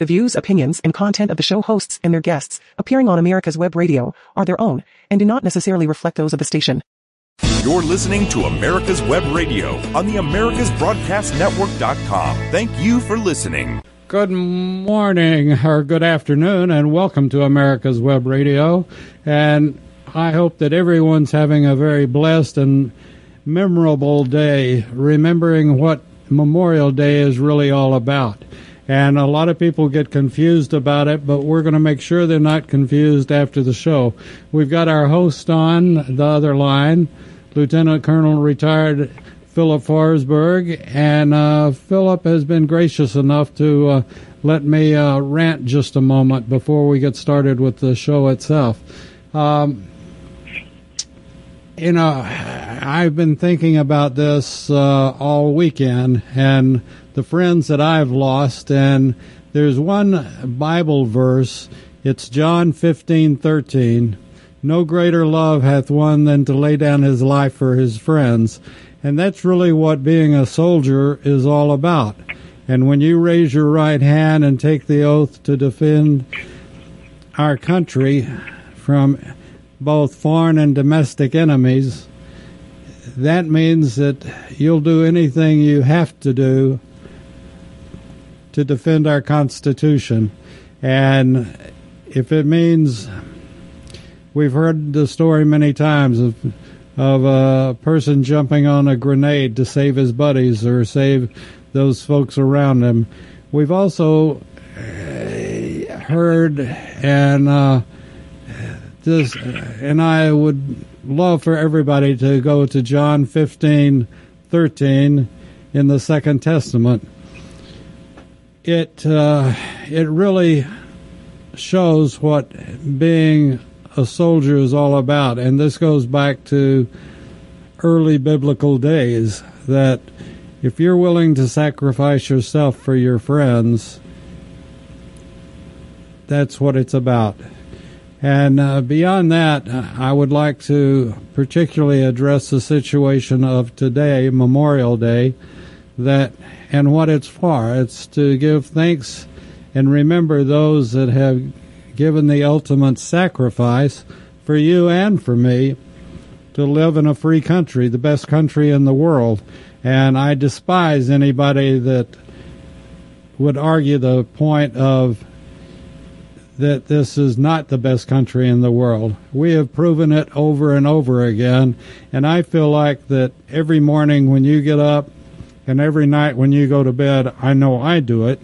The views, opinions, and content of the show hosts and their guests appearing on America's Web Radio are their own and do not necessarily reflect those of the station. You're listening to America's Web Radio on the AmericasBroadcastNetwork.com. Thank you for listening. Good morning or good afternoon, and welcome to America's Web Radio. And I hope that everyone's having a very blessed and memorable day, remembering what Memorial Day is really all about. And a lot of people get confused about it, but we're going to make sure they're not confused after the show. We've got our host on the other line, Lieutenant Colonel retired Philip Forsberg, and uh, Philip has been gracious enough to uh, let me uh, rant just a moment before we get started with the show itself. Um, you know, I've been thinking about this uh, all weekend and the friends that I've lost, and there's one Bible verse. It's John fifteen thirteen. No greater love hath one than to lay down his life for his friends. And that's really what being a soldier is all about. And when you raise your right hand and take the oath to defend our country from both foreign and domestic enemies, that means that you'll do anything you have to do to defend our Constitution. And if it means we've heard the story many times of of a person jumping on a grenade to save his buddies or save those folks around him. We've also heard and uh, this, and I would love for everybody to go to John fifteen thirteen in the Second Testament it uh, it really shows what being a soldier is all about, and this goes back to early biblical days. That if you're willing to sacrifice yourself for your friends, that's what it's about. And uh, beyond that, I would like to particularly address the situation of today, Memorial Day, that and what it's for. It's to give thanks and remember those that have given the ultimate sacrifice for you and for me to live in a free country, the best country in the world. And I despise anybody that would argue the point of that this is not the best country in the world. We have proven it over and over again, and I feel like that every morning when you get up and every night when you go to bed, I know I do it.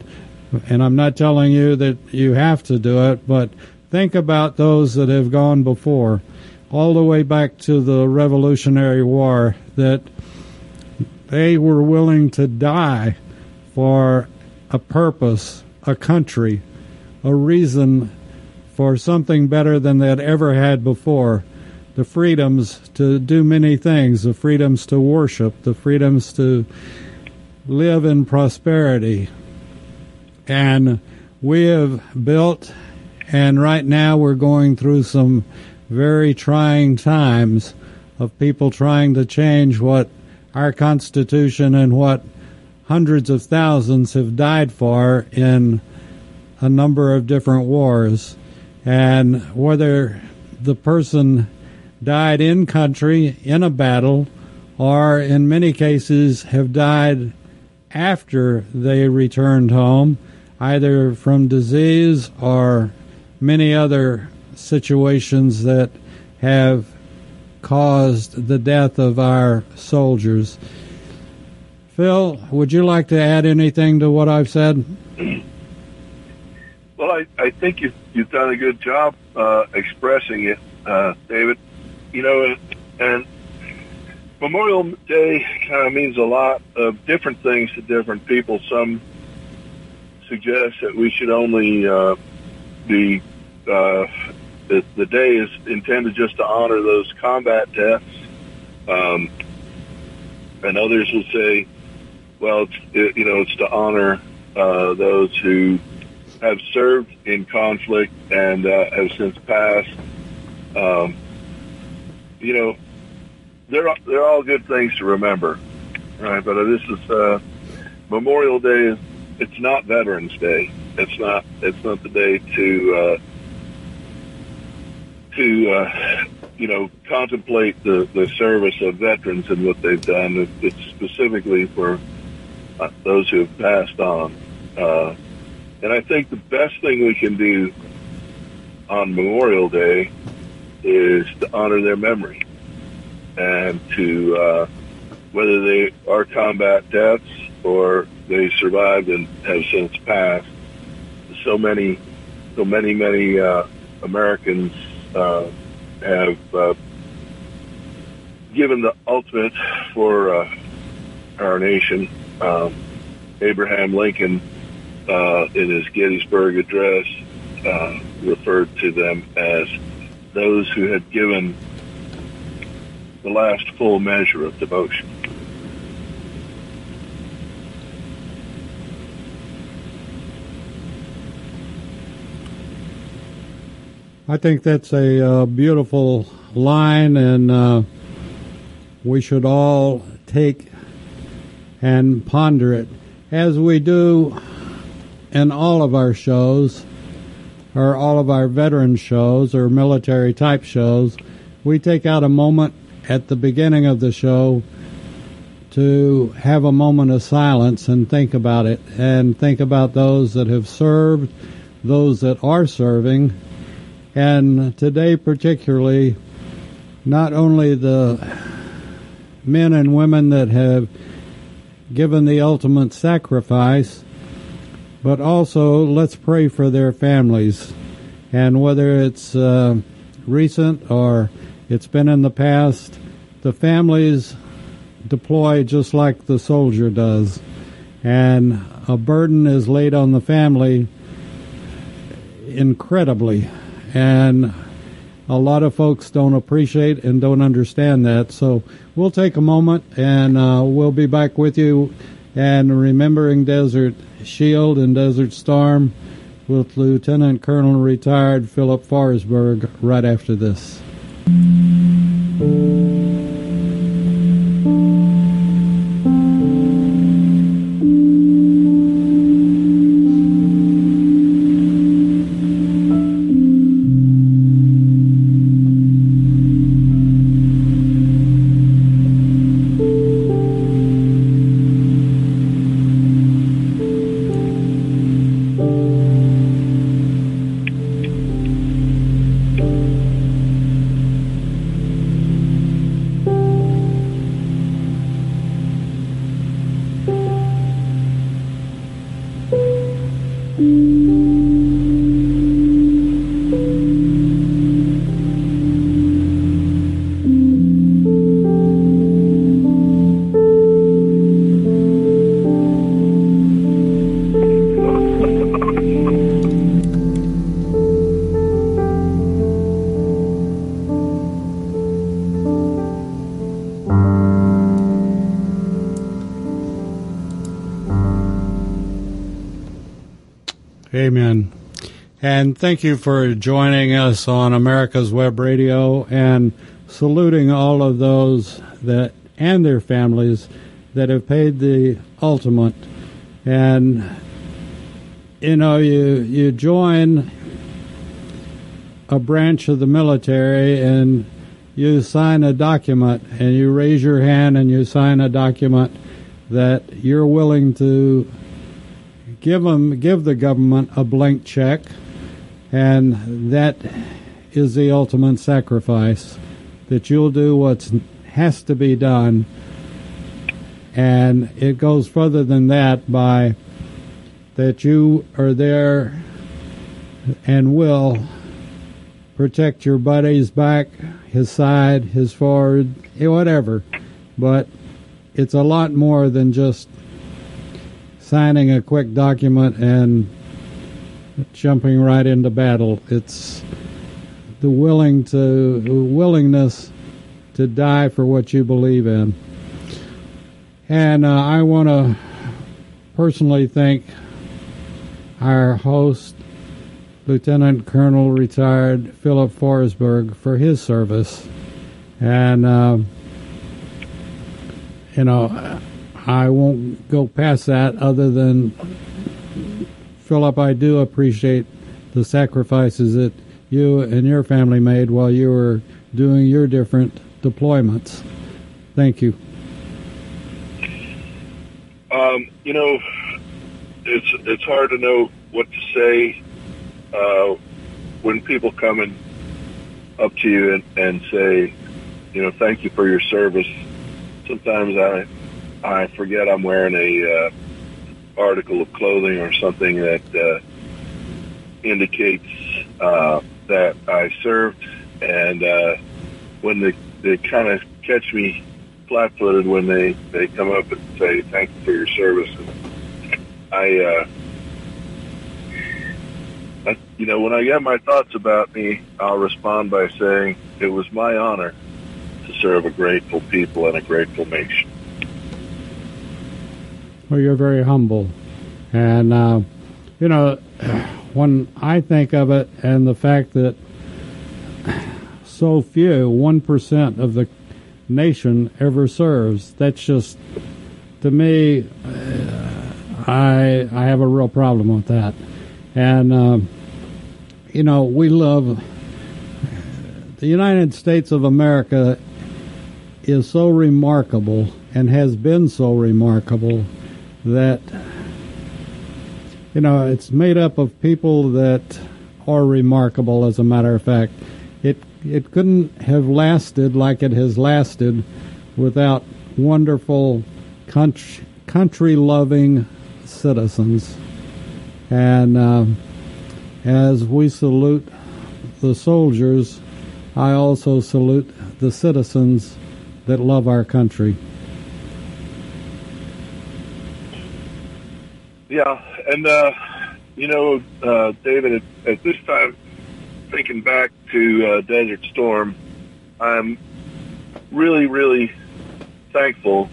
And I'm not telling you that you have to do it, but think about those that have gone before, all the way back to the Revolutionary War, that they were willing to die for a purpose, a country, a reason for something better than they'd ever had before. The freedoms to do many things, the freedoms to worship, the freedoms to live in prosperity. And we have built, and right now we're going through some very trying times of people trying to change what our Constitution and what hundreds of thousands have died for in a number of different wars. And whether the person died in country, in a battle, or in many cases have died after they returned home, either from disease or many other situations that have caused the death of our soldiers. Phil, would you like to add anything to what I've said? Well, I, I think you've, you've done a good job uh, expressing it, uh, David. You know, and Memorial Day kind of means a lot of different things to different people. Some suggest that we should only uh, be uh, the, the day is intended just to honor those combat deaths, um, and others will say, well, it's, it, you know, it's to honor uh, those who have served in conflict and uh, have since passed. Um, you know, they're they're all good things to remember, right? But this is uh, Memorial Day. It's not Veterans Day, it's not it's not the day to uh, to uh, you know contemplate the the service of veterans and what they've done. It's specifically for uh, those who have passed on. Uh, and I think the best thing we can do on Memorial Day is to honor their memory and to uh, whether they are combat deaths or they survived and have since passed. So many, so many, many uh, Americans uh, have uh, given the ultimate for uh, our nation. Um, Abraham Lincoln, uh, in his Gettysburg Address, referred to them as those who had given the last full measure of devotion. I think that's a uh, beautiful line, and uh, we should all take and ponder it as we do in all of our shows, or all of our veteran shows, or military type shows. We take out a moment at the beginning of the show to have a moment of silence and think about it, and think about those that have served, those that are serving and today, particularly, not only the men and women that have given the ultimate sacrifice, but also let's pray for their families. And whether it's uh, recent or it's been in the past, the families deploy just like the soldier does. And a burden is laid on the family incredibly and a lot of folks don't appreciate and don't understand that. So we'll take a moment and uh, we'll be back with you and remembering Desert Shield and Desert Storm with Lieutenant Colonel retired Philip Forsberg right after this. Thank you. And thank you for joining us on America's Web Radio and saluting all of those that and their families that have paid the ultimate. And you know, you you join a branch of the military and you sign a document and you raise your hand and you sign a document that you're willing to give them give the government a blank check, and that is the ultimate sacrifice. That you'll do what has to be done, and it goes further than that by that you are there and will protect your buddy's back, his side, his forward, eh, whatever. But it's a lot more than just signing a quick document and jumping right into battle. It's the willing to willingness to die for what you believe in. And uh, I want to personally thank our host, Lieutenant Colonel retired Philip Forsberg, for his service. And, uh, you know, I won't go past that other than Philip, I do appreciate the sacrifices that you and your family made while you were doing your different deployments. Thank you. Um, you know, it's it's hard to know what to say uh, when people come in up to you and, and say, you know, thank you for your service. Sometimes I I forget I'm wearing a uh, article of clothing or something that uh, indicates uh, that I served, and uh, when they they kind of catch me flat-footed when they they come up and say thank you for your service, and I. Uh, I, you know, when I get my thoughts about me, I'll respond by saying it was my honor to serve a grateful people and a grateful nation. Well, you're very humble. And, uh, you know, when I think of it and the fact that so few, 1% of the nation ever serves, that's just, to me, I, I have a real problem with that. And, uh, you know, we love the United States of America is so remarkable and has been so remarkable that you know it's made up of people that are remarkable as a matter of fact. It it couldn't have lasted like it has lasted without wonderful country country loving citizens. And uh, as we salute the soldiers I also salute the citizens that love our country Yeah, and uh, you know, uh, David, at, at this time, thinking back to uh, Desert Storm, I'm really, really thankful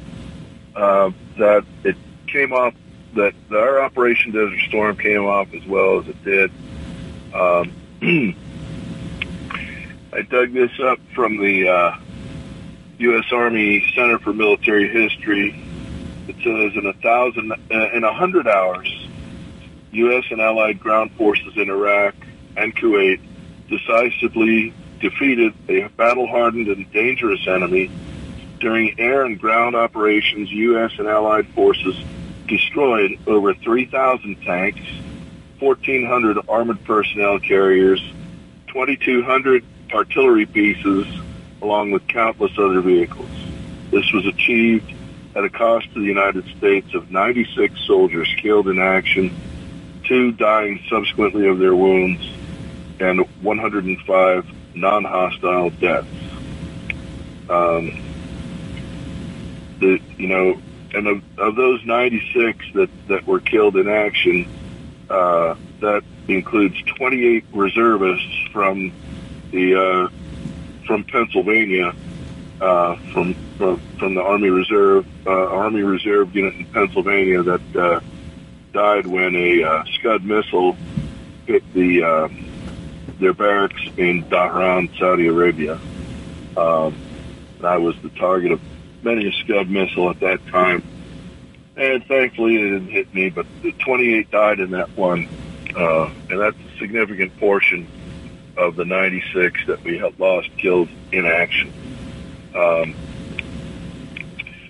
uh, that it came off that, that our Operation Desert Storm came off as well as it did. Um, I dug this up from the uh, U.S. Army Center for Military History it says in a thousand, uh, in a hundred hours, U.S. and allied ground forces in Iraq and Kuwait decisively defeated a battle-hardened and dangerous enemy. During air and ground operations, U.S. and allied forces destroyed over 3,000 tanks, 1,400 armored personnel carriers, 2,200 artillery pieces, along with countless other vehicles. This was achieved at a cost to the United States of 96 soldiers killed in action, two dying subsequently of their wounds, and 105 non-hostile deaths. Um, the you know, and of, of those 96 that that were killed in action, uh, that includes 28 reservists from the uh, from Pennsylvania uh, from, from the Army Reserve uh, Army Reserve unit in Pennsylvania that uh, died when a uh, Scud missile hit the uh, their barracks in Dhahran, Saudi Arabia. Um, I was the target of many a Scud missile at that time, and thankfully it didn't hit me. But the 28 died in that one, uh, and that's a significant portion of the 96 that we had lost killed in action. Um,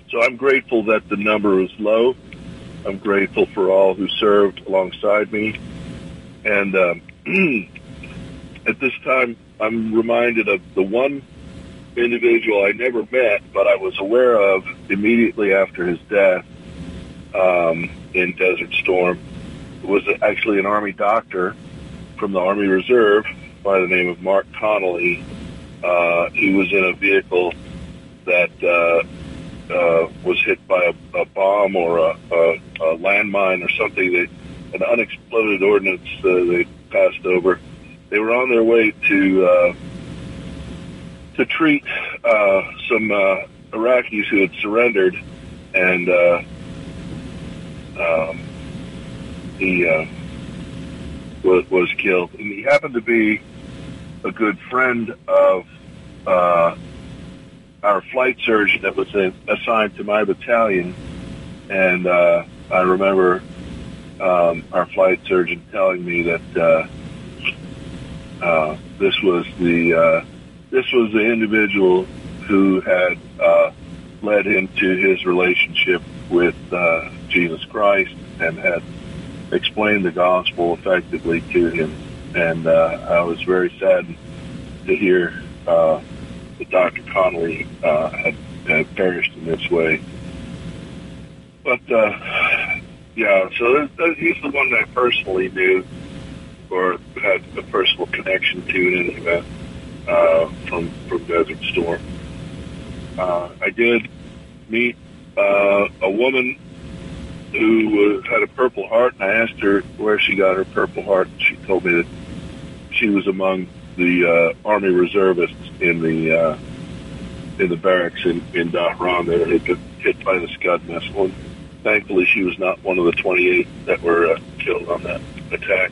so I'm grateful that the number was low. I'm grateful for all who served alongside me. And um, at this time, I'm reminded of the one individual I never met, but I was aware of immediately after his death um, in Desert Storm. It was actually an Army doctor from the Army Reserve by the name of Mark Connolly. Uh, he was in a vehicle that uh, uh, was hit by a, a bomb or a, a, a landmine or something that an unexploded ordnance uh, they passed over. They were on their way to uh, to treat uh, some uh, Iraqis who had surrendered, and uh, um, he uh, was, was killed. And he happened to be a good friend of uh, our flight surgeon that was assigned to my battalion, and uh, I remember um, our flight surgeon telling me that uh, uh, this was the uh, this was the individual who had uh, led him to his relationship with uh, Jesus Christ and had explained the gospel effectively to him. And I was very saddened to hear that Dr. Connolly uh, had, had perished in this way. But uh, yeah, so he's the one that I personally knew or had a personal connection to in any event uh, from from Desert Storm. Uh, I did meet uh, a woman who uh, had a Purple Heart, and I asked her where she got her Purple Heart. And she told me that she was among the uh, Army reservists in the uh, in the barracks in in Dhahran that had been hit by the Scud missile. And thankfully, she was not one of the 28 that were uh, killed on that attack.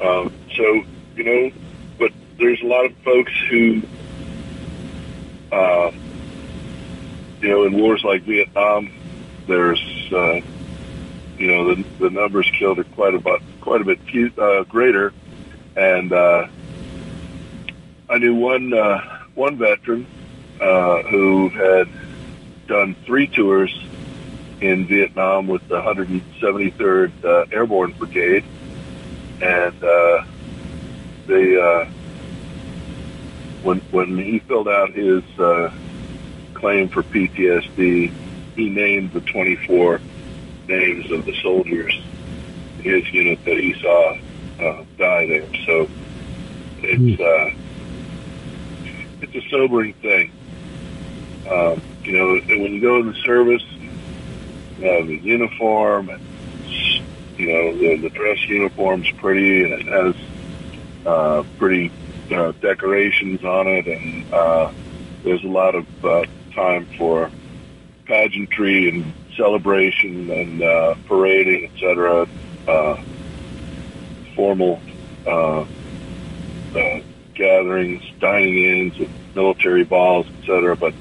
Um, so you know, but there's a lot of folks who. Uh, you know, in wars like Vietnam, there's, uh, you know, the, the numbers killed are quite a bit, quite a bit few, uh, greater. And, uh, I knew one, uh, one veteran, uh, who had done three tours in Vietnam with the 173rd uh, Airborne Brigade. And, uh, they, uh, when, when he filled out his, uh, claim for PTSD, he named the 24 names of the soldiers, his unit that he saw uh, die there. So it's uh, it's a sobering thing. Um, you know, when you go in the service, you have the uniform, and you know the, the dress uniform's pretty, and it has uh, pretty uh, decorations on it, and uh, there's a lot of uh, time for pageantry and celebration and uh, parading, etc. Uh, formal uh, uh, gatherings, dining-ins, military balls, etc. But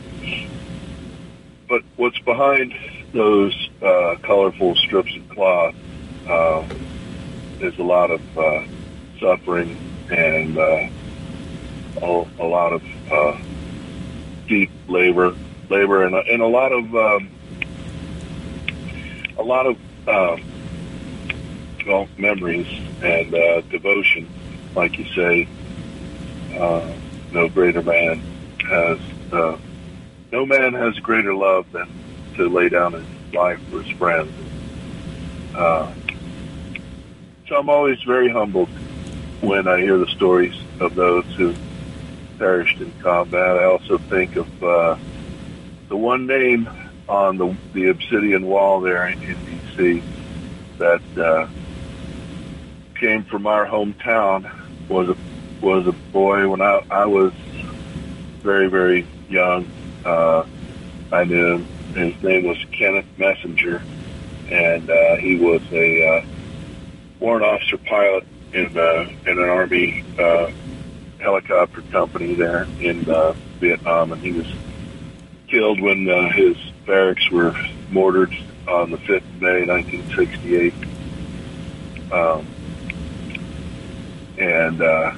but what's behind those uh, colorful strips of cloth uh, is a lot of uh, suffering and uh, a, a lot of uh, deep labor labor and, and a lot of um, a lot of um, memories and uh, devotion, like you say. Uh, no greater man has uh, no man has greater love than to lay down his life for his friends. Uh, so I'm always very humbled when I hear the stories of those who perished in combat. I also think of uh, the one name on the, the obsidian wall there in, in D.C. that uh, came from our hometown was a was a boy when I, I was very very young. Uh, I knew him. His name was Kenneth Messenger, and uh, he was a uh, warrant officer pilot in uh, in an army uh, helicopter company there in uh, Vietnam, and he was killed when uh, his barracks were mortared on the 5th of May, 1968. Um, and, uh,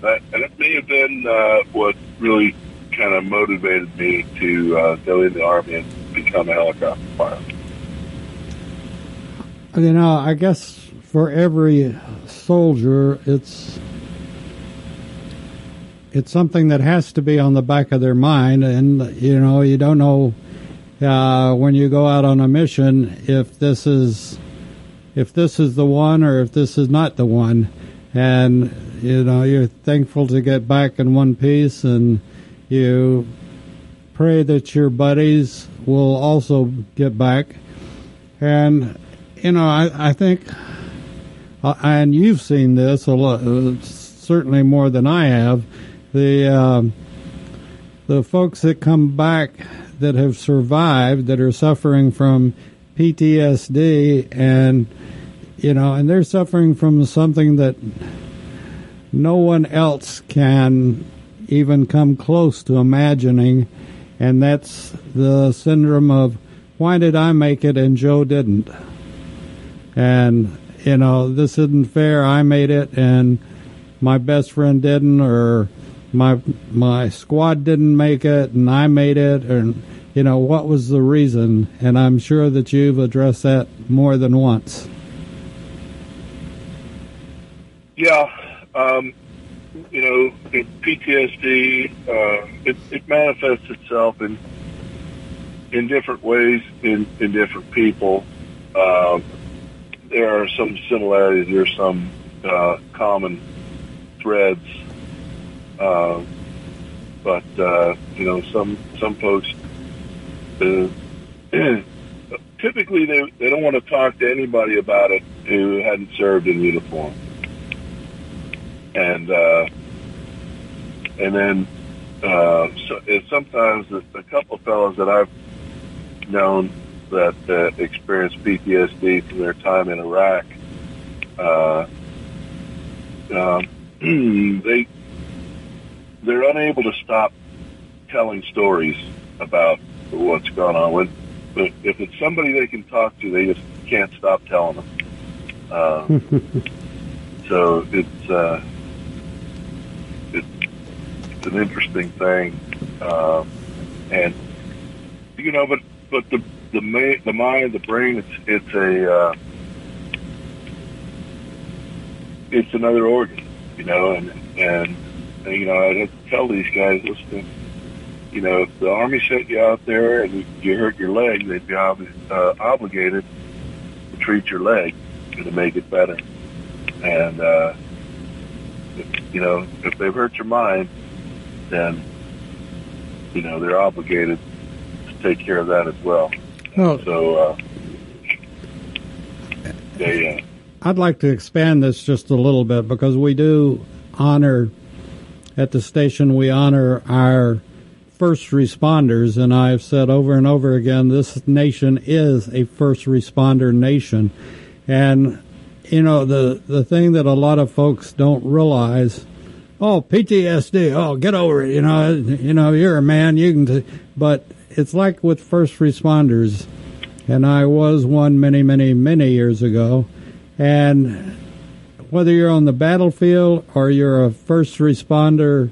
that, and it may have been uh, what really kind of motivated me to uh, go in the Army and become a helicopter pilot. You know, I guess for every soldier, it's it's something that has to be on the back of their mind, and you know, you don't know uh, when you go out on a mission if this is if this is the one or if this is not the one, and you know, you're thankful to get back in one piece, and you pray that your buddies will also get back, and you know, I, I think, uh, and you've seen this a lot, uh, certainly more than I have the um, the folks that come back that have survived that are suffering from PTSD and you know and they're suffering from something that no one else can even come close to imagining and that's the syndrome of why did I make it and Joe didn't? And you know, this isn't fair. I made it and my best friend didn't, or my my squad didn't make it and I made it, and you know what was the reason? And I'm sure that you've addressed that more than once. Yeah, um, you know, PTSD uh, it, it manifests itself in in different ways in in different people. Uh, there are some similarities. There are some uh, common threads, uh, but uh, you know, some some folks uh, typically they they don't want to talk to anybody about it who hadn't served in uniform and uh, and then uh, so, and sometimes a, a couple of fellows that I've known that uh, experienced PTSD from their time in Iraq, uh, um, they they're unable to stop telling stories about what's going on. When, but if it's somebody they can talk to, they just can't stop telling them. Uh, so it's uh, it's an interesting thing, uh, and you know, but but the the the mind, the brain, it's it's a uh, it's another organ, you know, and and, and you know, I tell these guys, listen, you know, if the army sent you out there and you hurt your leg, they'd be ob- uh, obligated to treat your leg and to make it better, and uh, you know, if they've hurt your mind then you know they're obligated to take care of that as well. Oh. So uh, they. Uh, I'd like to expand this just a little bit because we do honor at the station we honor our first responders and I've said over and over again this nation is a first responder nation and you know the the thing that a lot of folks don't realize oh PTSD, oh get over it, you know, you know you're a man, you can. T-. But it's like with first responders, and I was one many, many, many years ago, and whether you're on the battlefield or you're a first responder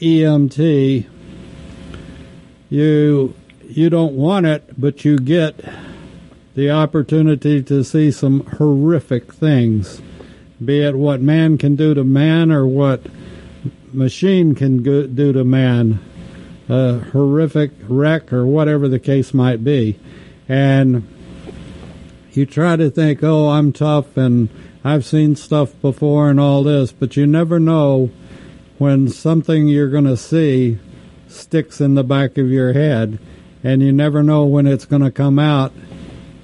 EMT, you you don't want it, but you get the opportunity to see some horrific things, be it what man can do to man or what machine can go, do to man, a horrific wreck or whatever the case might be. And you try to think, oh, I'm tough and I've seen stuff before and all this, but you never know when something you're going to see sticks in the back of your head, and you never know when it's going to come out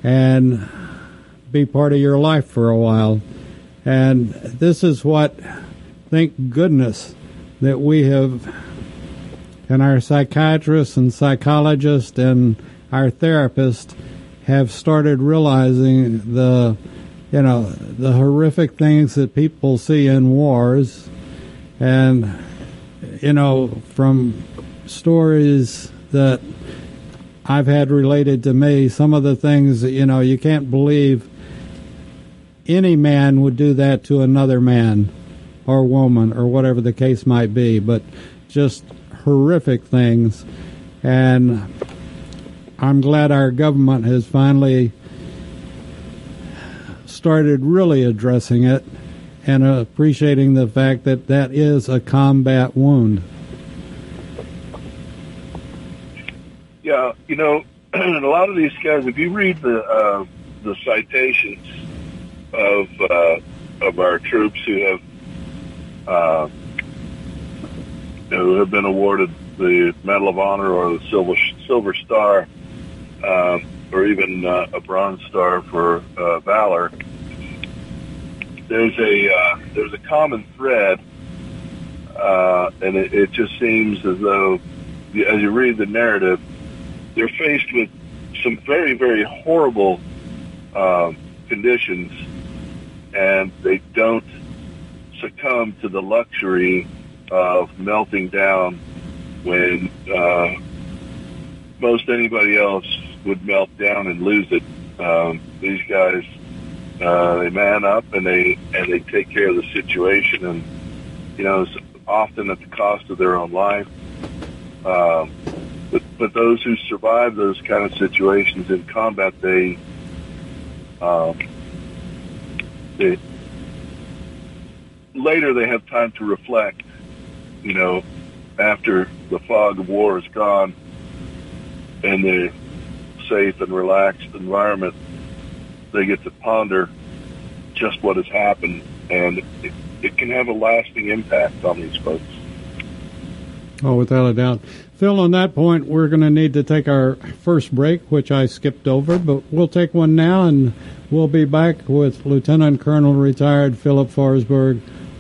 and be part of your life for a while. And this is what, thank goodness, that we have, and our psychiatrists and psychologists and our therapists have started realizing the, you know, the horrific things that people see in wars, and you know, from stories that I've had related to me, some of the things that you know you can't believe any man would do that to another man or woman or whatever the case might be, but just horrific things. And I'm glad our government has finally started really addressing it and appreciating the fact that that is a combat wound. Yeah, you know, a lot of these guys, if you read the uh, the citations of uh, of our troops who have uh, who have been awarded the Medal of Honor or the Silver Silver Star, uh, or even uh, a Bronze Star for uh, valor. There's a uh, there's a common thread, uh, and it, it just seems as though, as you read the narrative, they're faced with some very very horrible uh, conditions, and they don't succumb to the luxury of melting down when uh, most anybody else would melt down and lose it. Um, these guys, uh, they man up and they and they take care of the situation, and you know, it's often at the cost of their own life. Um, but but those who survive those kind of situations in combat, they um, they later they have time to reflect. You know, after the fog of war is gone and the safe and relaxed environment, they get to ponder just what has happened, and it, it can have a lasting impact on these folks. Oh, without a doubt. Phil, on that point, we're going to need to take our first break, which I skipped over, but we'll take one now, and we'll be back with Lieutenant Colonel retired Philip Forsberg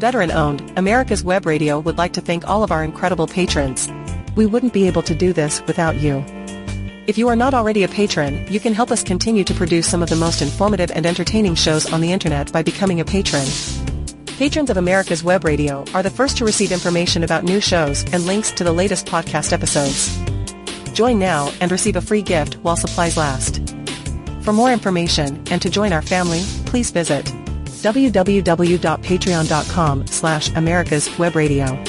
Veteran owned, America's Web Radio would like to thank all of our incredible patrons. We wouldn't be able to do this without you. If you are not already a patron, you can help us continue to produce some of the most informative and entertaining shows on the internet by becoming a patron. Patrons of America's Web Radio are the first to receive information about new shows and links to the latest podcast episodes. Join now and receive a free gift while supplies last. For more information and to join our family, please visit www.patreon.com slash America's Web Radio.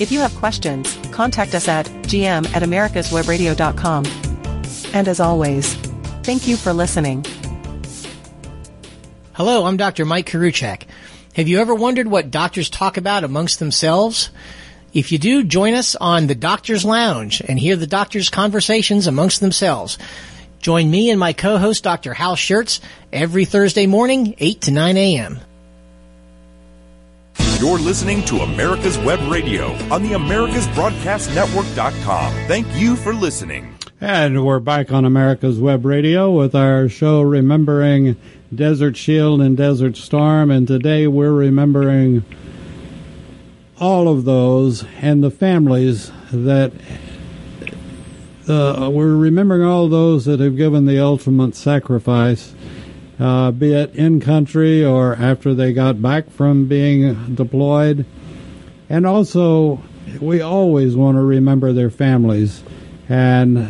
If you have questions, contact us at gm at americaswebradio.com. And as always, thank you for listening. Hello, I'm Dr. Mike Karuchak. Have you ever wondered what doctors talk about amongst themselves? If you do, join us on the Doctor's Lounge and hear the doctors' conversations amongst themselves. Join me and my co-host, Dr. Hal Schertz, every Thursday morning, 8 to 9 a.m. You're listening to America's Web Radio on the AmericasBroadcastNetwork.com. Thank you for listening. And we're back on America's Web Radio with our show remembering Desert Shield and Desert Storm. And today we're remembering all of those and the families that uh, we're remembering all those that have given the ultimate sacrifice, uh, be it in country or after they got back from being deployed. And also, we always want to remember their families and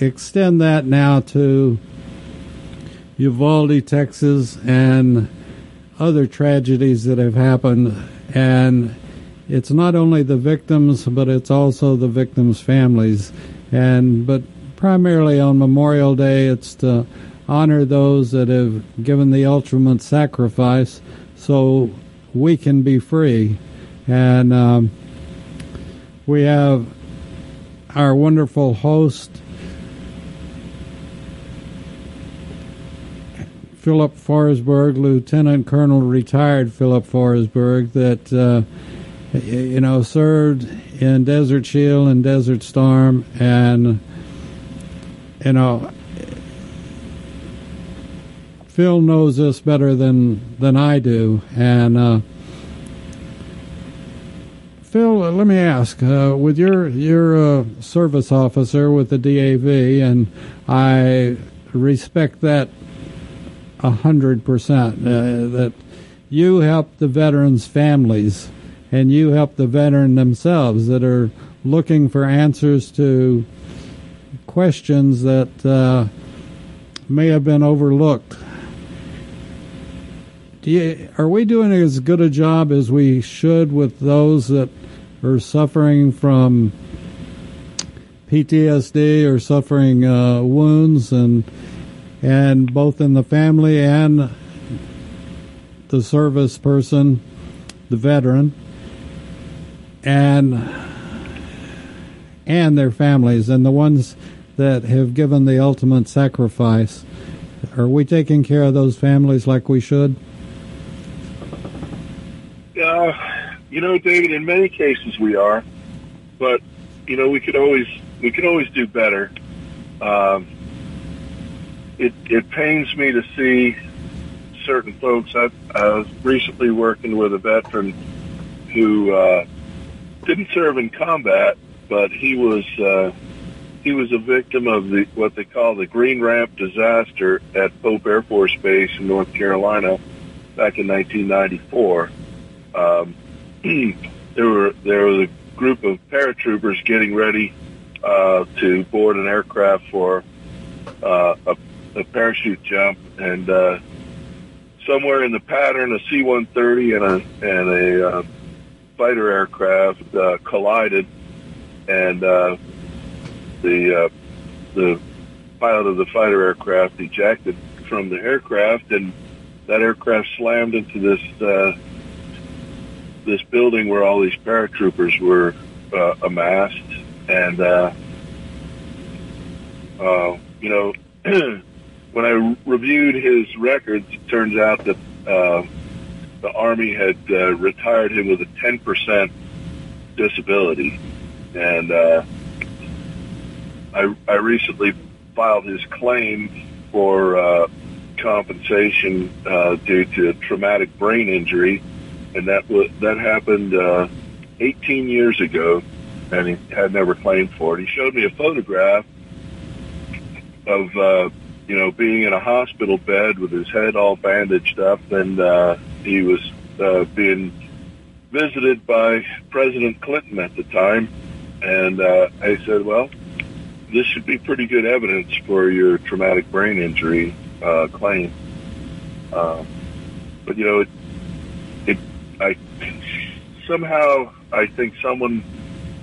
extend that now to Uvalde, Texas, and other tragedies that have happened. And it's not only the victims, but it's also the victims' families and but primarily on Memorial Day, it's to honor those that have given the ultimate sacrifice, so we can be free. And um, we have our wonderful host, Philip Forsberg, Lieutenant Colonel retired Philip Forsberg, that uh, you know served in Desert Shield and Desert Storm, and you know, Phil knows this better than than I do, and. Uh, Phil, let me ask: uh, with your your uh, service officer with the DAV, and I respect that a hundred percent. Uh, that you help the veterans' families and you help the veteran themselves that are looking for answers to questions that uh, may have been overlooked. You, are we doing as good a job as we should with those that are suffering from PTSD or suffering uh, wounds and and both in the family and the service person, the veteran? And and their families and the ones that have given the ultimate sacrifice. Are we taking care of those families like we should? Uh, you know, David, in many cases we are, but you know, we could always we could always do better. Um, it it pains me to see certain folks. I, I was recently working with a veteran who uh, didn't serve in combat, but he was uh, he was a victim of the what they call the Green Ramp disaster at Pope Air Force Base in North Carolina back in 1994. Um, there were there was a group of paratroopers getting ready uh, to board an aircraft for uh, a, a parachute jump, and uh, somewhere in the pattern, a C-130 and a and a uh, fighter aircraft uh, collided, and uh, the uh, the pilot of the fighter aircraft ejected from the aircraft, and that aircraft slammed into this uh, this building where all these paratroopers were uh, amassed, and uh, uh, you know, when I reviewed his records, it turns out that uh, the Army had uh, retired him with a 10% disability, and uh, I, I recently filed his claim for uh, compensation uh, due to traumatic brain injury, and that was that happened uh, 18 years ago, and he had never claimed for it. He showed me a photograph of uh, you know being in a hospital bed with his head all bandaged up, and uh, he was uh, being visited by President Clinton at the time, and uh, I said, well this should be pretty good evidence for your traumatic brain injury uh, claim. Uh, but you know, it, it, I somehow I think someone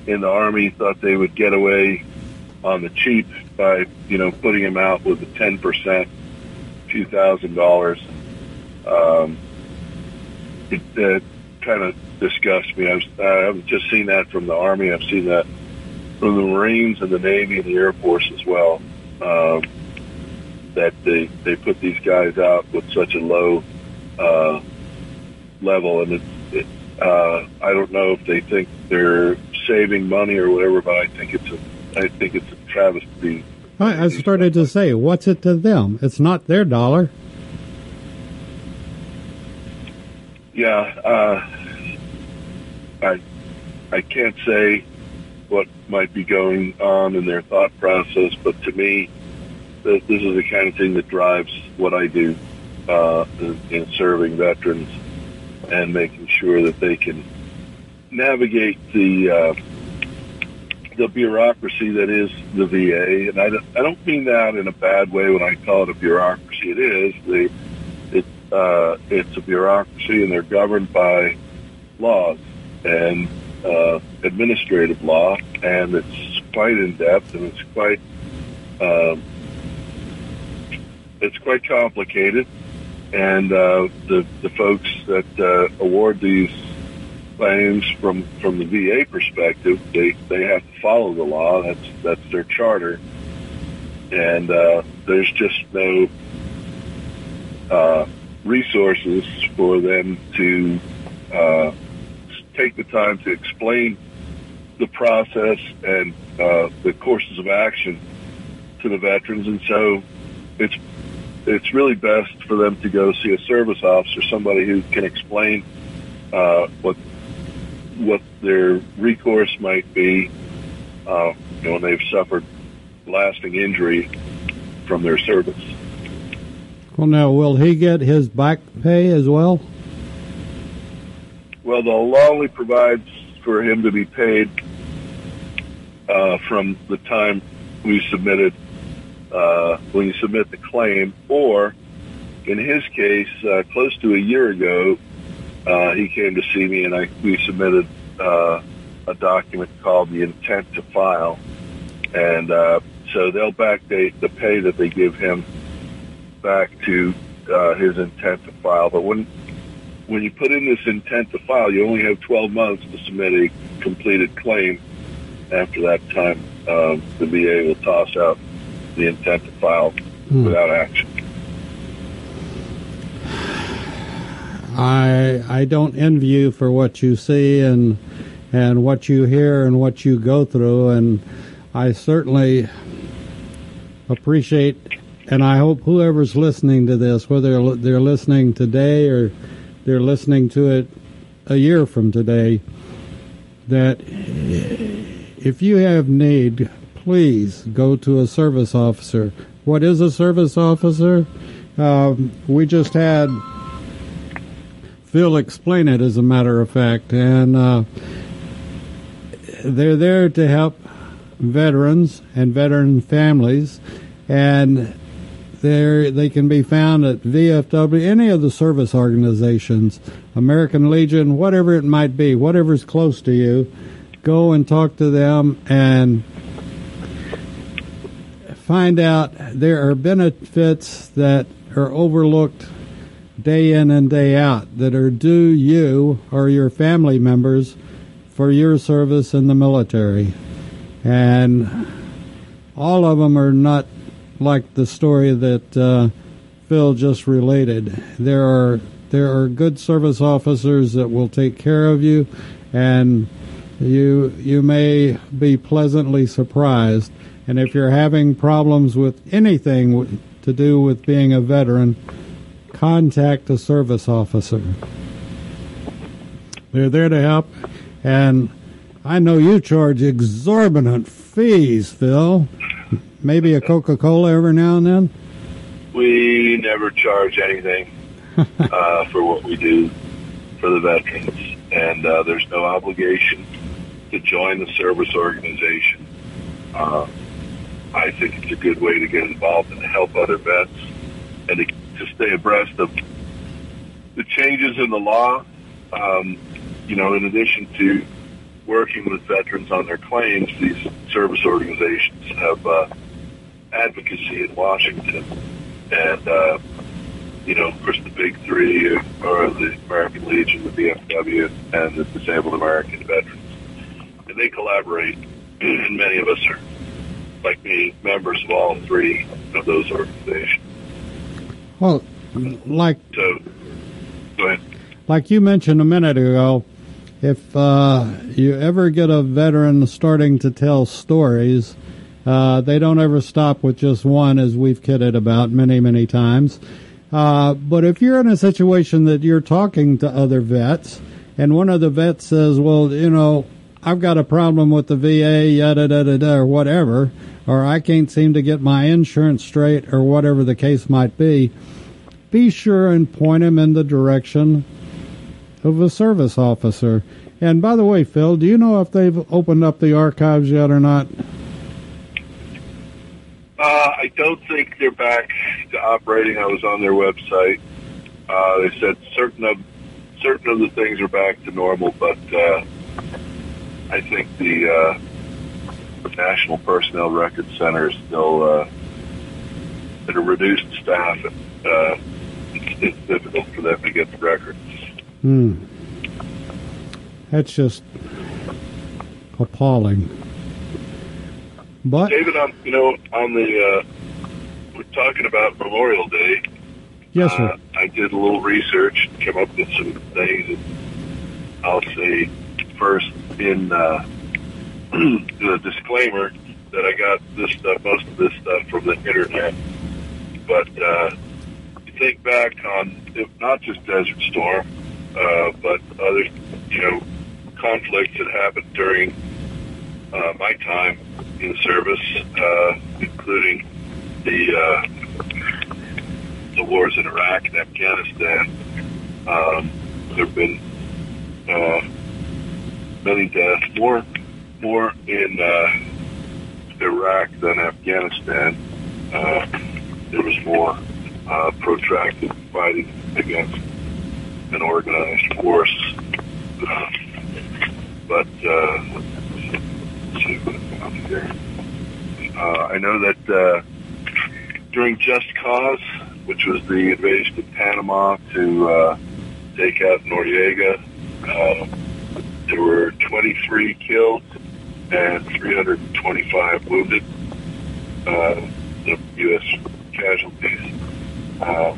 in the army thought they would get away on the cheap by you know putting him out with a ten percent, few thousand dollars. It uh, kind of disgusts me. I've, I've just seen that from the army. I've seen that from the Marines and the Navy and the Air Force as well. Um, that they they put these guys out with such a low uh, level, and it, it, uh, I don't know if they think they're saving money or whatever, but I think it's a I think it's a travesty. I, I started to say, what's it to them? It's not their dollar. Yeah, uh, I I can't say what might be going on in their thought process, but to me, this is the kind of thing that drives what I do uh, in, in serving veterans and making sure that they can navigate the uh, the bureaucracy that is the VA. And I don't, I don't mean that in a bad way when I call it a bureaucracy. It is. They, it, uh, it's a bureaucracy, and they're governed by laws and uh, administrative law, and it's quite in depth and it's quite um, it's quite complicated. And uh, the the folks that uh, award these claims from from the VA perspective, they they have to follow the law. That's that's their charter, and uh, there's just no uh, resources for them to uh, take the time to explain the process and uh, the courses of action to the veterans, and so it's it's really best for them to go see a service officer, somebody who can explain uh, what what their recourse might be uh, when they've suffered lasting injury from their service. Well, now will he get his back pay as well? Well, the law only provides for him to be paid uh, from the time we submitted uh, when you submit the claim, or in his case, uh, close to a year ago, uh, he came to see me and I we submitted uh, a document called the intent to file, and uh, so they'll backdate the pay that they give him back to uh, his intent to file. But when when you put in this intent to file, you only have 12 months to submit a completed claim. After that time, um, the VA will toss out the intent to file hmm. without action. I I don't envy you for what you see, and and what you hear and what you go through. And I certainly appreciate, and I hope whoever's listening to this, whether they're listening today or they're listening to it a year from today, that if you have need, please go to a service officer. What is a service officer? Um, we just had Phil explain it, as a matter of fact, and uh, they're there to help veterans and veteran families, and they they can be found at VFW, any of the service organizations, American Legion, whatever it might be, whatever's close to you. Go and talk to them and find out there are benefits that are overlooked day in and day out that are due you or your family members for your service in the military. And all of them are not like the story that uh, Phil just related. There are there are good service officers that will take care of you, and you you may be pleasantly surprised. And if you're having problems with anything to do with being a veteran, contact a service officer. They're there to help, and I know you charge exorbitant fees, Phil. Maybe a Coca Cola every now and then? We never charge anything uh, for what we do for the veterans, and uh, there's no obligation to join the service organization. Uh, I think it's a good way to get involved and to help other vets and to, to stay abreast of the changes in the law. Um, you know, in addition to working with veterans on their claims, these service organizations have uh, advocacy in Washington, and uh, you know, of course, the big three are the American Legion, the VFW, and the Disabled American Veterans, and they collaborate. and many of us are, like me, members of all three of those organizations. Well, like so, go ahead. Like you mentioned a minute ago, if uh, you ever get a veteran starting to tell stories, uh, they don't ever stop with just one, as we've kidded about many, many times. Uh, but if you're in a situation that you're talking to other vets, and one of the vets says, "Well, you know, I've got a problem with the VA, yada da da da, or whatever," or I can't seem to get my insurance straight, or whatever the case might be, be sure and point him in the direction of a service officer. And by the way, Phil, do you know if they've opened up the archives yet or not? Uh, I don't think they're back to operating. I was on their website. Uh, they said certain of certain of the things are back to normal, but uh, I think the uh, National Personnel Record Center is still uh, at a reduced staff. And, uh, it's, it's difficult for them to get the records. Hmm. That's just appalling. But David, on you know, on the uh, we're talking about Memorial Day. yes, sir. Uh, I did a little research, and came up with some things. And I'll say first in uh, the disclaimer that I got this stuff, most of this stuff from the internet. But uh, think back on if not just Desert Storm, uh, but other, you know, conflicts that happened during uh, my time in service, uh, including the uh, the wars in Iraq and Afghanistan. Um, there have been uh, many deaths, more more in uh, Iraq than Afghanistan. Uh, there was more uh, protracted fighting against an organized force. But uh, I. Uh, know that uh, during Just Cause, which was the invasion of Panama to uh, take out Noriega, uh, there were 23 killed and 325 wounded. Uh, the U.S. casualties. Uh,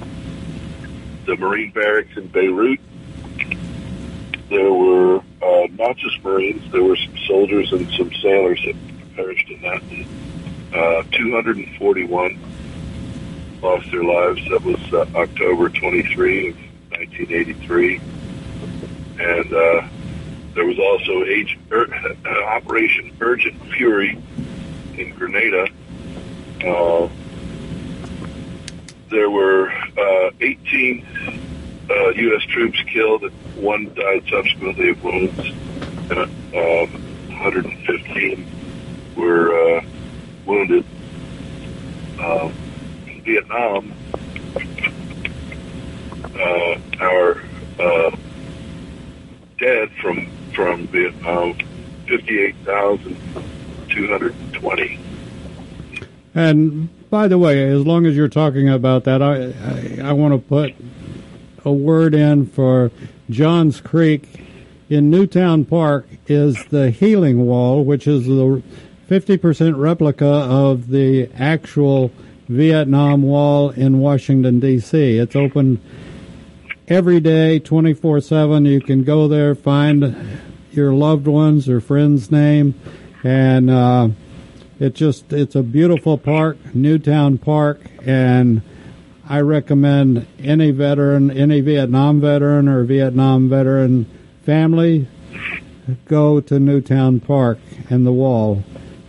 the Marine barracks in Beirut, there were not just Marines. There were some soldiers and some sailors that perished in that. Uh, 241 lost their lives. That was uh, October 23 of 1983. And uh, there was also Age, er, uh, Operation Urgent Fury in Grenada. Uh, there were uh, 18 uh, U.S. troops killed, and one died subsequently of wounds, and um, 115 were uh, wounded. Um, in Vietnam, uh, our uh, dead from from Vietnam, 58,220. And by the way, as long as you're talking about that, I I, I want to put a word in for Johns Creek in Newtown Park is the Healing Wall, which is the 50% replica of the actual Vietnam Wall in Washington D.C. It's open every day, 24/7. You can go there, find your loved ones or friends' name, and uh, it just it's a beautiful park, Newtown Park, and I recommend any veteran, any Vietnam veteran or Vietnam veteran family go to Newtown Park and the Wall.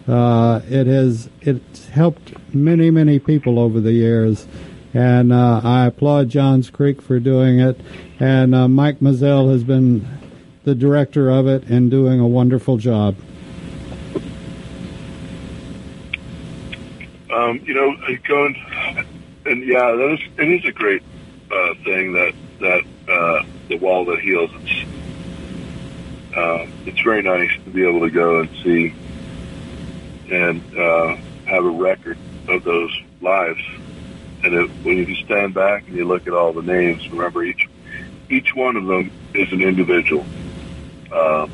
Uh, it has it's helped many many people over the years, and uh, I applaud Johns Creek for doing it. And uh, Mike Mazzell has been the director of it and doing a wonderful job. Um, you know, going and yeah, that is it is a great uh, thing that that uh, the wall that heals. It's uh, it's very nice to be able to go and see and uh, have a record of those lives. And it, when you stand back and you look at all the names, remember each each one of them is an individual. Uh,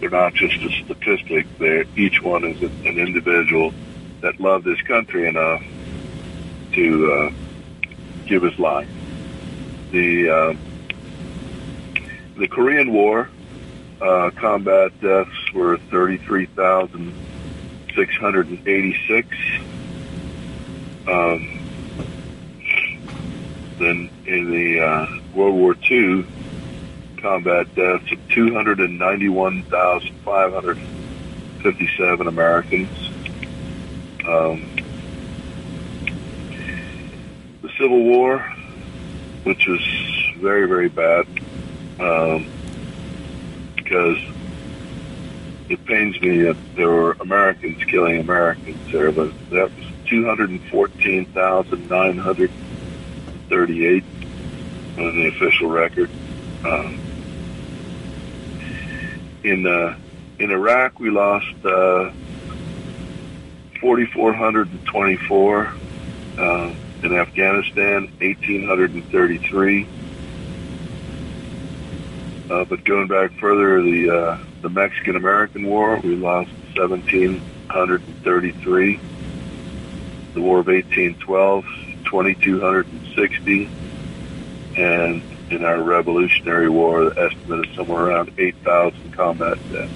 they're not just a statistic. They're each one is an individual that loved this country enough to uh, give his life. The uh, the Korean War uh, combat deaths were 33,686. Um, then in the uh, World War II, combat deaths of 291,557 Americans. Um, the Civil War, which was very, very bad, um, because it pains me that there were Americans killing Americans there, but that was 214,938 on the official record. Um, in uh, in Iraq, we lost uh, 4,424. Uh, in Afghanistan, 1,833. Uh, but going back further, the uh, the Mexican American War, we lost 1,733. The War of 1812, 2,260, and in our Revolutionary War, the estimate is somewhere around 8,000 combat deaths.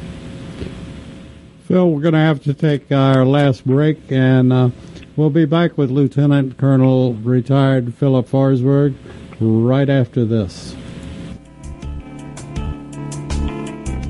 Phil, we're going to have to take our last break, and uh, we'll be back with Lieutenant Colonel retired Philip Forsberg right after this.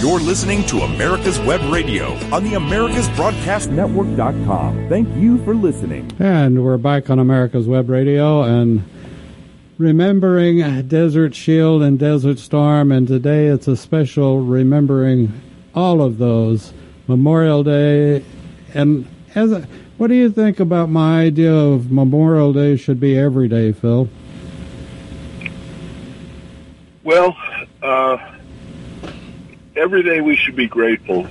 You're listening to America's Web Radio on the AmericasBroadcastNetwork.com. Thank you for listening. And we're back on America's Web Radio and remembering Desert Shield and Desert Storm. And today it's a special remembering all of those. Memorial Day. And as a, what do you think about my idea of Memorial Day should be every day, Phil? Well, uh, every day we should be grateful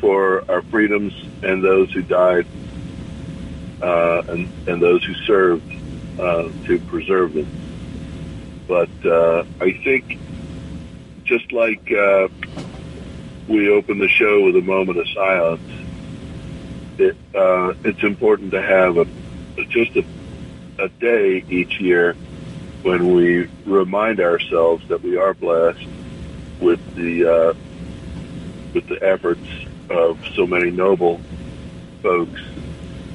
for our freedoms and those who died uh, and, and those who served uh, to preserve them. But uh, I think just like uh, we open the show with a moment of silence, it, uh, it's important to have a, just a, a day each year when we remind ourselves that we are blessed with the uh, with the efforts of so many noble folks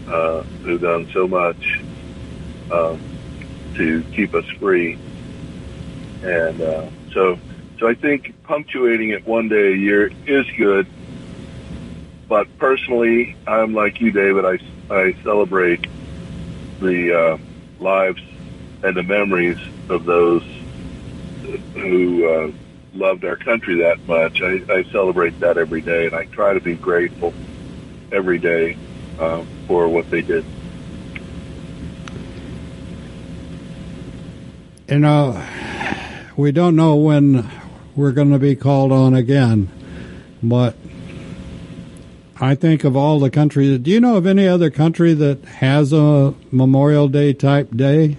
uh, who've done so much um, to keep us free, and uh, so so I think punctuating it one day a year is good. But personally, I'm like you, David. I I celebrate the uh, lives and the memories of those who uh, loved our country that much. I, I celebrate that every day, and I try to be grateful every day uh, for what they did. You know, we don't know when we're going to be called on again, but I think of all the countries. Do you know of any other country that has a Memorial Day type day?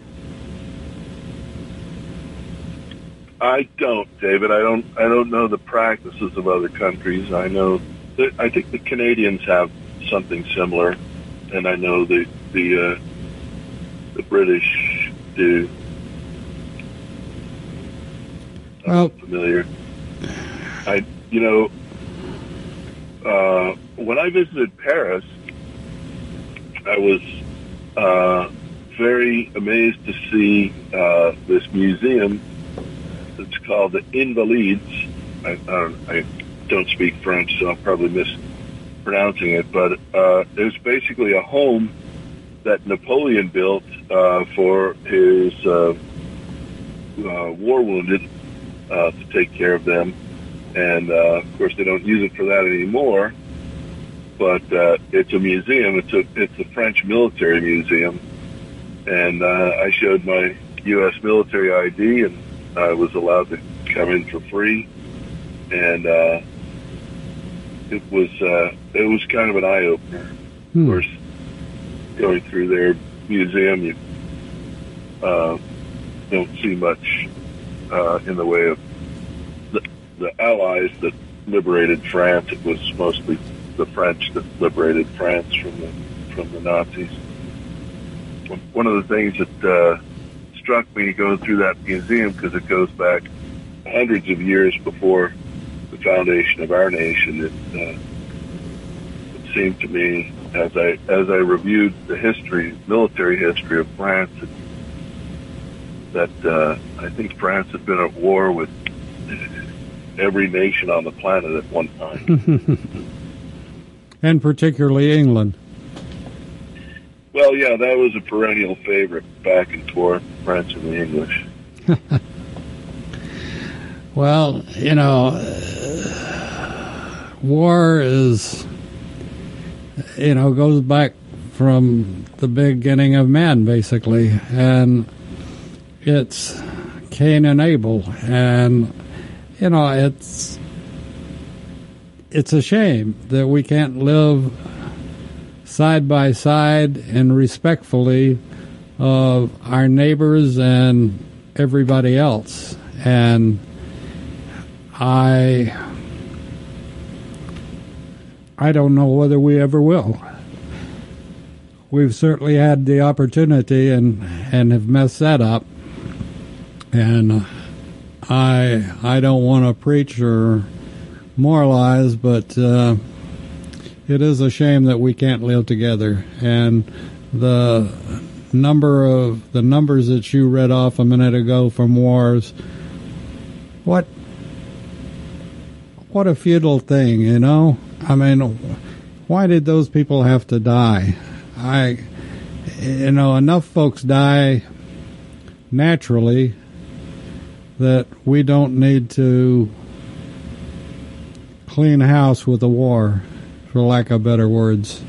I don't, David. I don't. I don't know the practices of other countries. I know. That, I think the Canadians have something similar, and I know the the uh, the British do. I'm Well- familiar. I, you know, uh, when I visited Paris, I was uh, very amazed to see uh, this museum. It's called the Invalides. I, don't, I don't speak French, so I'm probably mispronouncing it, but uh, it was basically a home that Napoleon built uh, for his uh, uh, war wounded uh, to take care of them. And uh, of course, they don't use it for that anymore. But uh, it's a museum. It's a it's a French military museum, and uh, I showed my U.S. military ID, and I was allowed to come in for free. And uh, it was uh, it was kind of an eye opener. Of course, going through their museum, you uh, don't see much uh, in the way of the, the Allies that liberated France. It was mostly the French that liberated France from the from the Nazis. One of the things that uh, struck me going through that museum because it goes back hundreds of years before the foundation of our nation. It, uh, it seemed to me as I as I reviewed the history, military history of France, that uh, I think France had been at war with every nation on the planet at one time. and particularly England. Well, yeah, that was a perennial favorite, back and forth, French and the English. Well, you know, uh, war is, you know, goes back from the beginning of man, basically, and it's Cain and Abel, and you know, it's it's a shame that we can't live side by side and respectfully of our neighbors and everybody else, and I I don't know whether we ever will. We've certainly had the opportunity and and have messed that up. And I I don't want to preach or moralize, but uh, it is a shame that we can't live together. And the number of the numbers that you read off a minute ago from wars, what what a futile thing, you know. I mean, why did those people have to die? I, you know, enough folks die naturally that we don't need to clean house with a war, for lack of better words.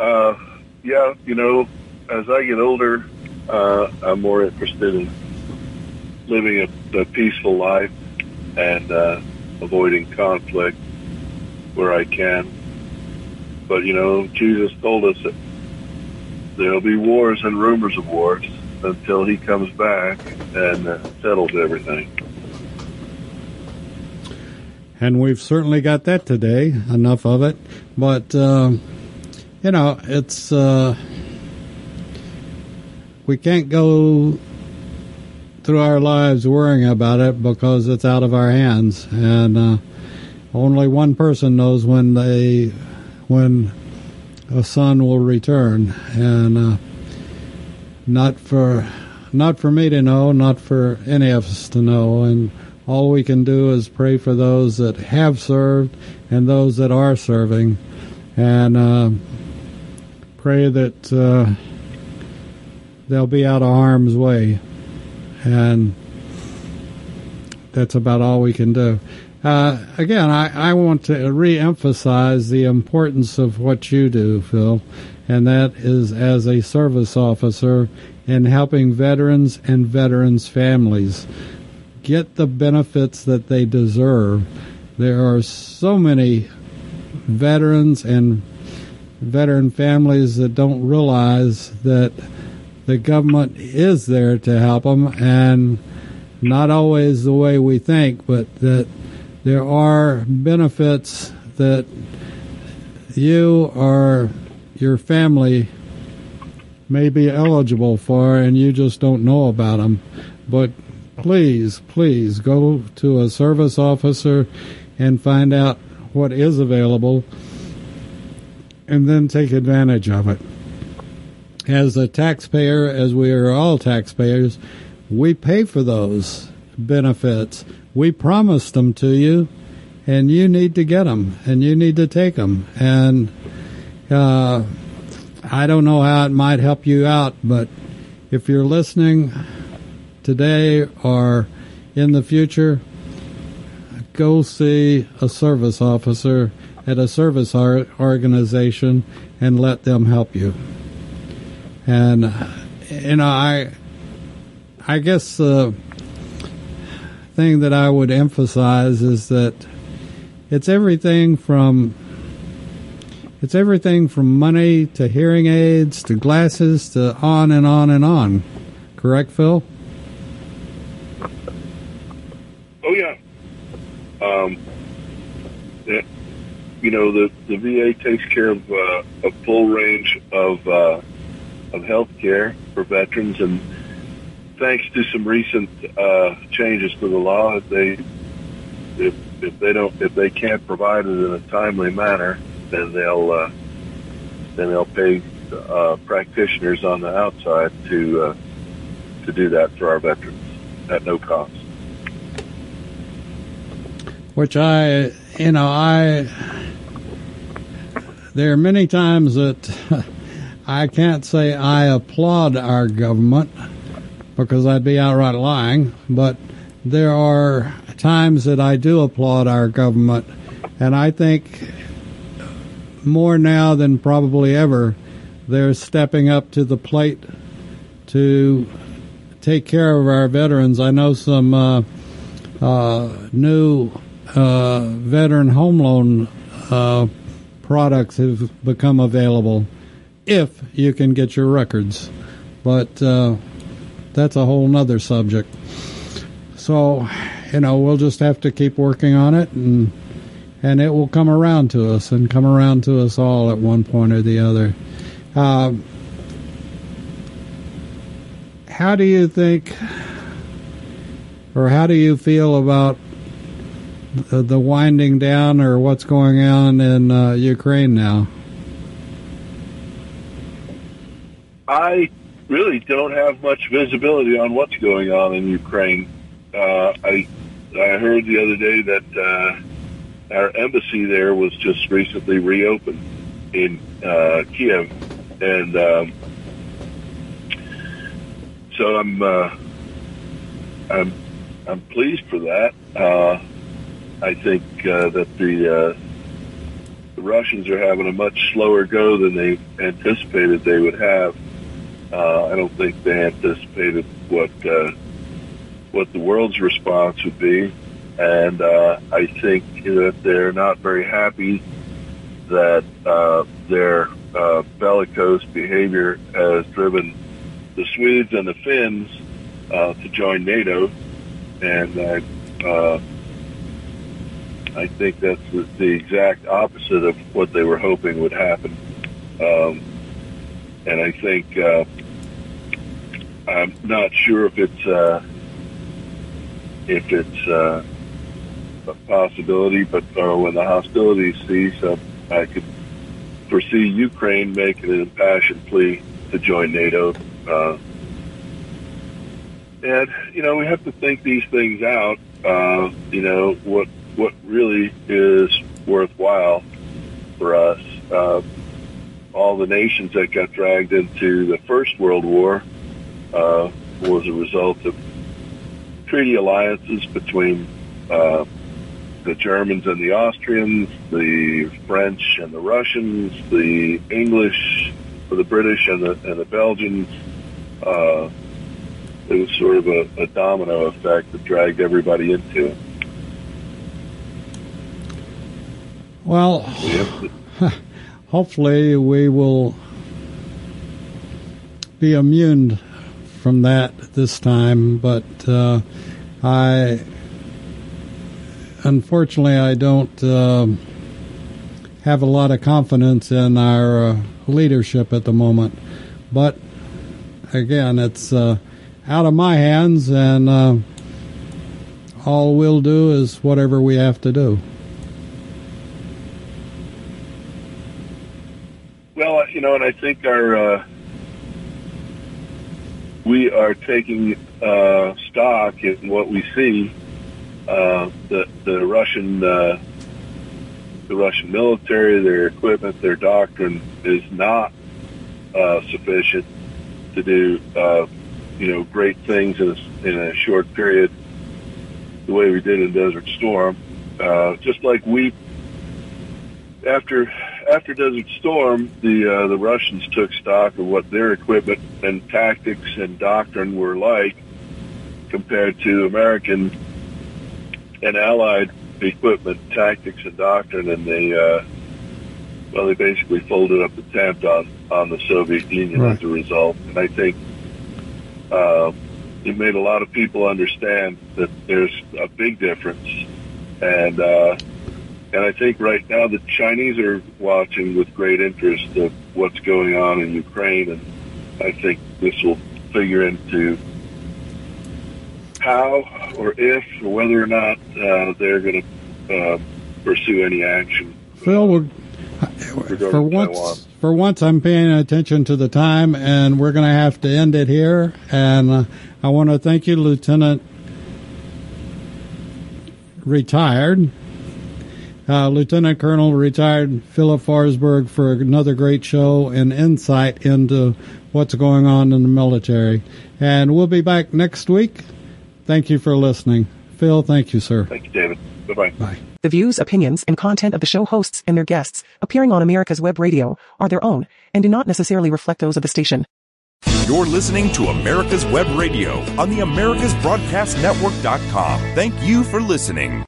Uh, yeah, you know, as I get older, uh, I'm more interested in living a, a peaceful life and uh, avoiding conflict where I can. But you know, Jesus told us that there'll be wars and rumors of wars until He comes back and uh, settles everything. And we've certainly got that today, enough of it. But, um, you know, it's, uh, we can't go through our lives worrying about it because it's out of our hands. And, uh, only one person knows when they, when a son will return. And, uh, not for, not for me to know, not for any of us to know. And, all we can do is pray for those that have served and those that are serving, and uh, pray that uh, they'll be out of harm's way. And that's about all we can do. Uh, again, I, I want to re-emphasize the importance of what you do, Phil, and that is as a service officer in helping veterans and veterans' families get the benefits that they deserve. There are so many veterans and veteran families that don't realize that the government is there to help them and not always the way we think, but that there are benefits that you or your family may be eligible for and you just don't know about them. But please, please go to a service officer and find out what is available and then take advantage of it. As a taxpayer, as we are all taxpayers, we pay for those benefits. We promised them to you, and you need to get them, and you need to take them. And uh, I don't know how it might help you out, but if you're listening, today or in the future, go see a service officer at a service organization and let them help you. And you know, I I guess the thing that I would emphasize is that it's everything from it's everything from money to hearing aids to glasses to on and on and on. Correct, Phil? Oh yeah. Um, it, you know the the VA takes care of uh, a full range of uh, of health care for veterans, and thanks to some recent uh, changes to the law, they if if they don't if they can't provide it in a timely manner, then they'll uh, then they'll pay uh, practitioners on the outside to uh, to do that for our veterans at no cost which I, you know, I, there are many times that I can't say I applaud our government because I'd be outright lying, but there are times that I do applaud our government, and I think more now than probably ever, they're stepping up to the plate to take care of our veterans. I know some uh, uh, new uh, veteran home loan uh, products have become available if you can get your records. But uh, that's a whole nother subject. So, you know, we'll just have to keep working on it and and it will come around to us and come around to us all at one point or the other. Uh, how do you think, or how do you feel about the, the winding down or what's going on in uh, Ukraine now? I really don't have much visibility on what's going on in Ukraine. uh, I I heard the other day that uh, our embassy there was just recently reopened in uh, Kiev, and um, so I'm uh, I'm I'm pleased for that. Uh, I think uh, that the uh, the Russians are having a much slower go than they anticipated they would have. Uh, I don't think they anticipated what uh, what the world's response would be, and uh, I think that they're not very happy that uh, their uh, bellicose behavior has driven the Swedes and the Finns uh, to join NATO, and I, uh, I think that's the, the exact opposite of what they were hoping would happen. Um, and I think uh, I'm not sure if it's uh, if it's uh, a possibility, but uh, when the hostilities cease, uh, I could foresee Ukraine making an impassioned plea to join NATO. Uh, and you know, we have to think these things out. Uh, you know, what what really is worthwhile for us. Uh, all the nations that got dragged into the First World War uh, was a result of treaty alliances between uh, the Germans and the Austrians, the French and the Russians, the English, the British and the and the Belgians. Uh, it was sort of a, a domino effect that dragged everybody into it. Well, hopefully we will be immune from that this time, but uh, I unfortunately I don't uh, have a lot of confidence in our uh, leadership at the moment. But again, it's uh, out of my hands, and uh, all we'll do is whatever we have to do. Well, you know, and I think our uh, we are taking uh, stock in what we see. Uh, the the Russian uh, the Russian military, their equipment, their doctrine is not uh, sufficient to do uh, you know great things in a, in a short period, the way we did in Desert Storm. Uh, just like we after after Desert Storm, the uh, the Russians took stock of what their equipment and tactics and doctrine were like compared to American and Allied equipment, tactics, and doctrine, and they uh, well, they basically folded up the tent on on the Soviet Union Right. as a result. And I think uh, it made a lot of people understand that there's a big difference, and uh, and I think right now the Chinese are watching with great interest of what's going on in Ukraine, and I think this will figure into how or if or whether or not uh, they're going to uh, pursue any action. Phil, for once, Taiwan. for once, I'm paying attention to the time, and we're going to have to end it here. And uh, I want to thank you, Lieutenant retired, uh, Lieutenant Colonel retired Philip Forsberg for another great show and insight into what's going on in the military. And we'll be back next week. Thank you for listening. Phil, thank you, sir. Thank you, David. Bye bye. Bye. The views, opinions, and content of the show hosts and their guests appearing on America's Web Radio are their own and do not necessarily reflect those of the station. You're listening to America's Web Radio on the AmericasBroadcastNetwork.com. Thank you for listening.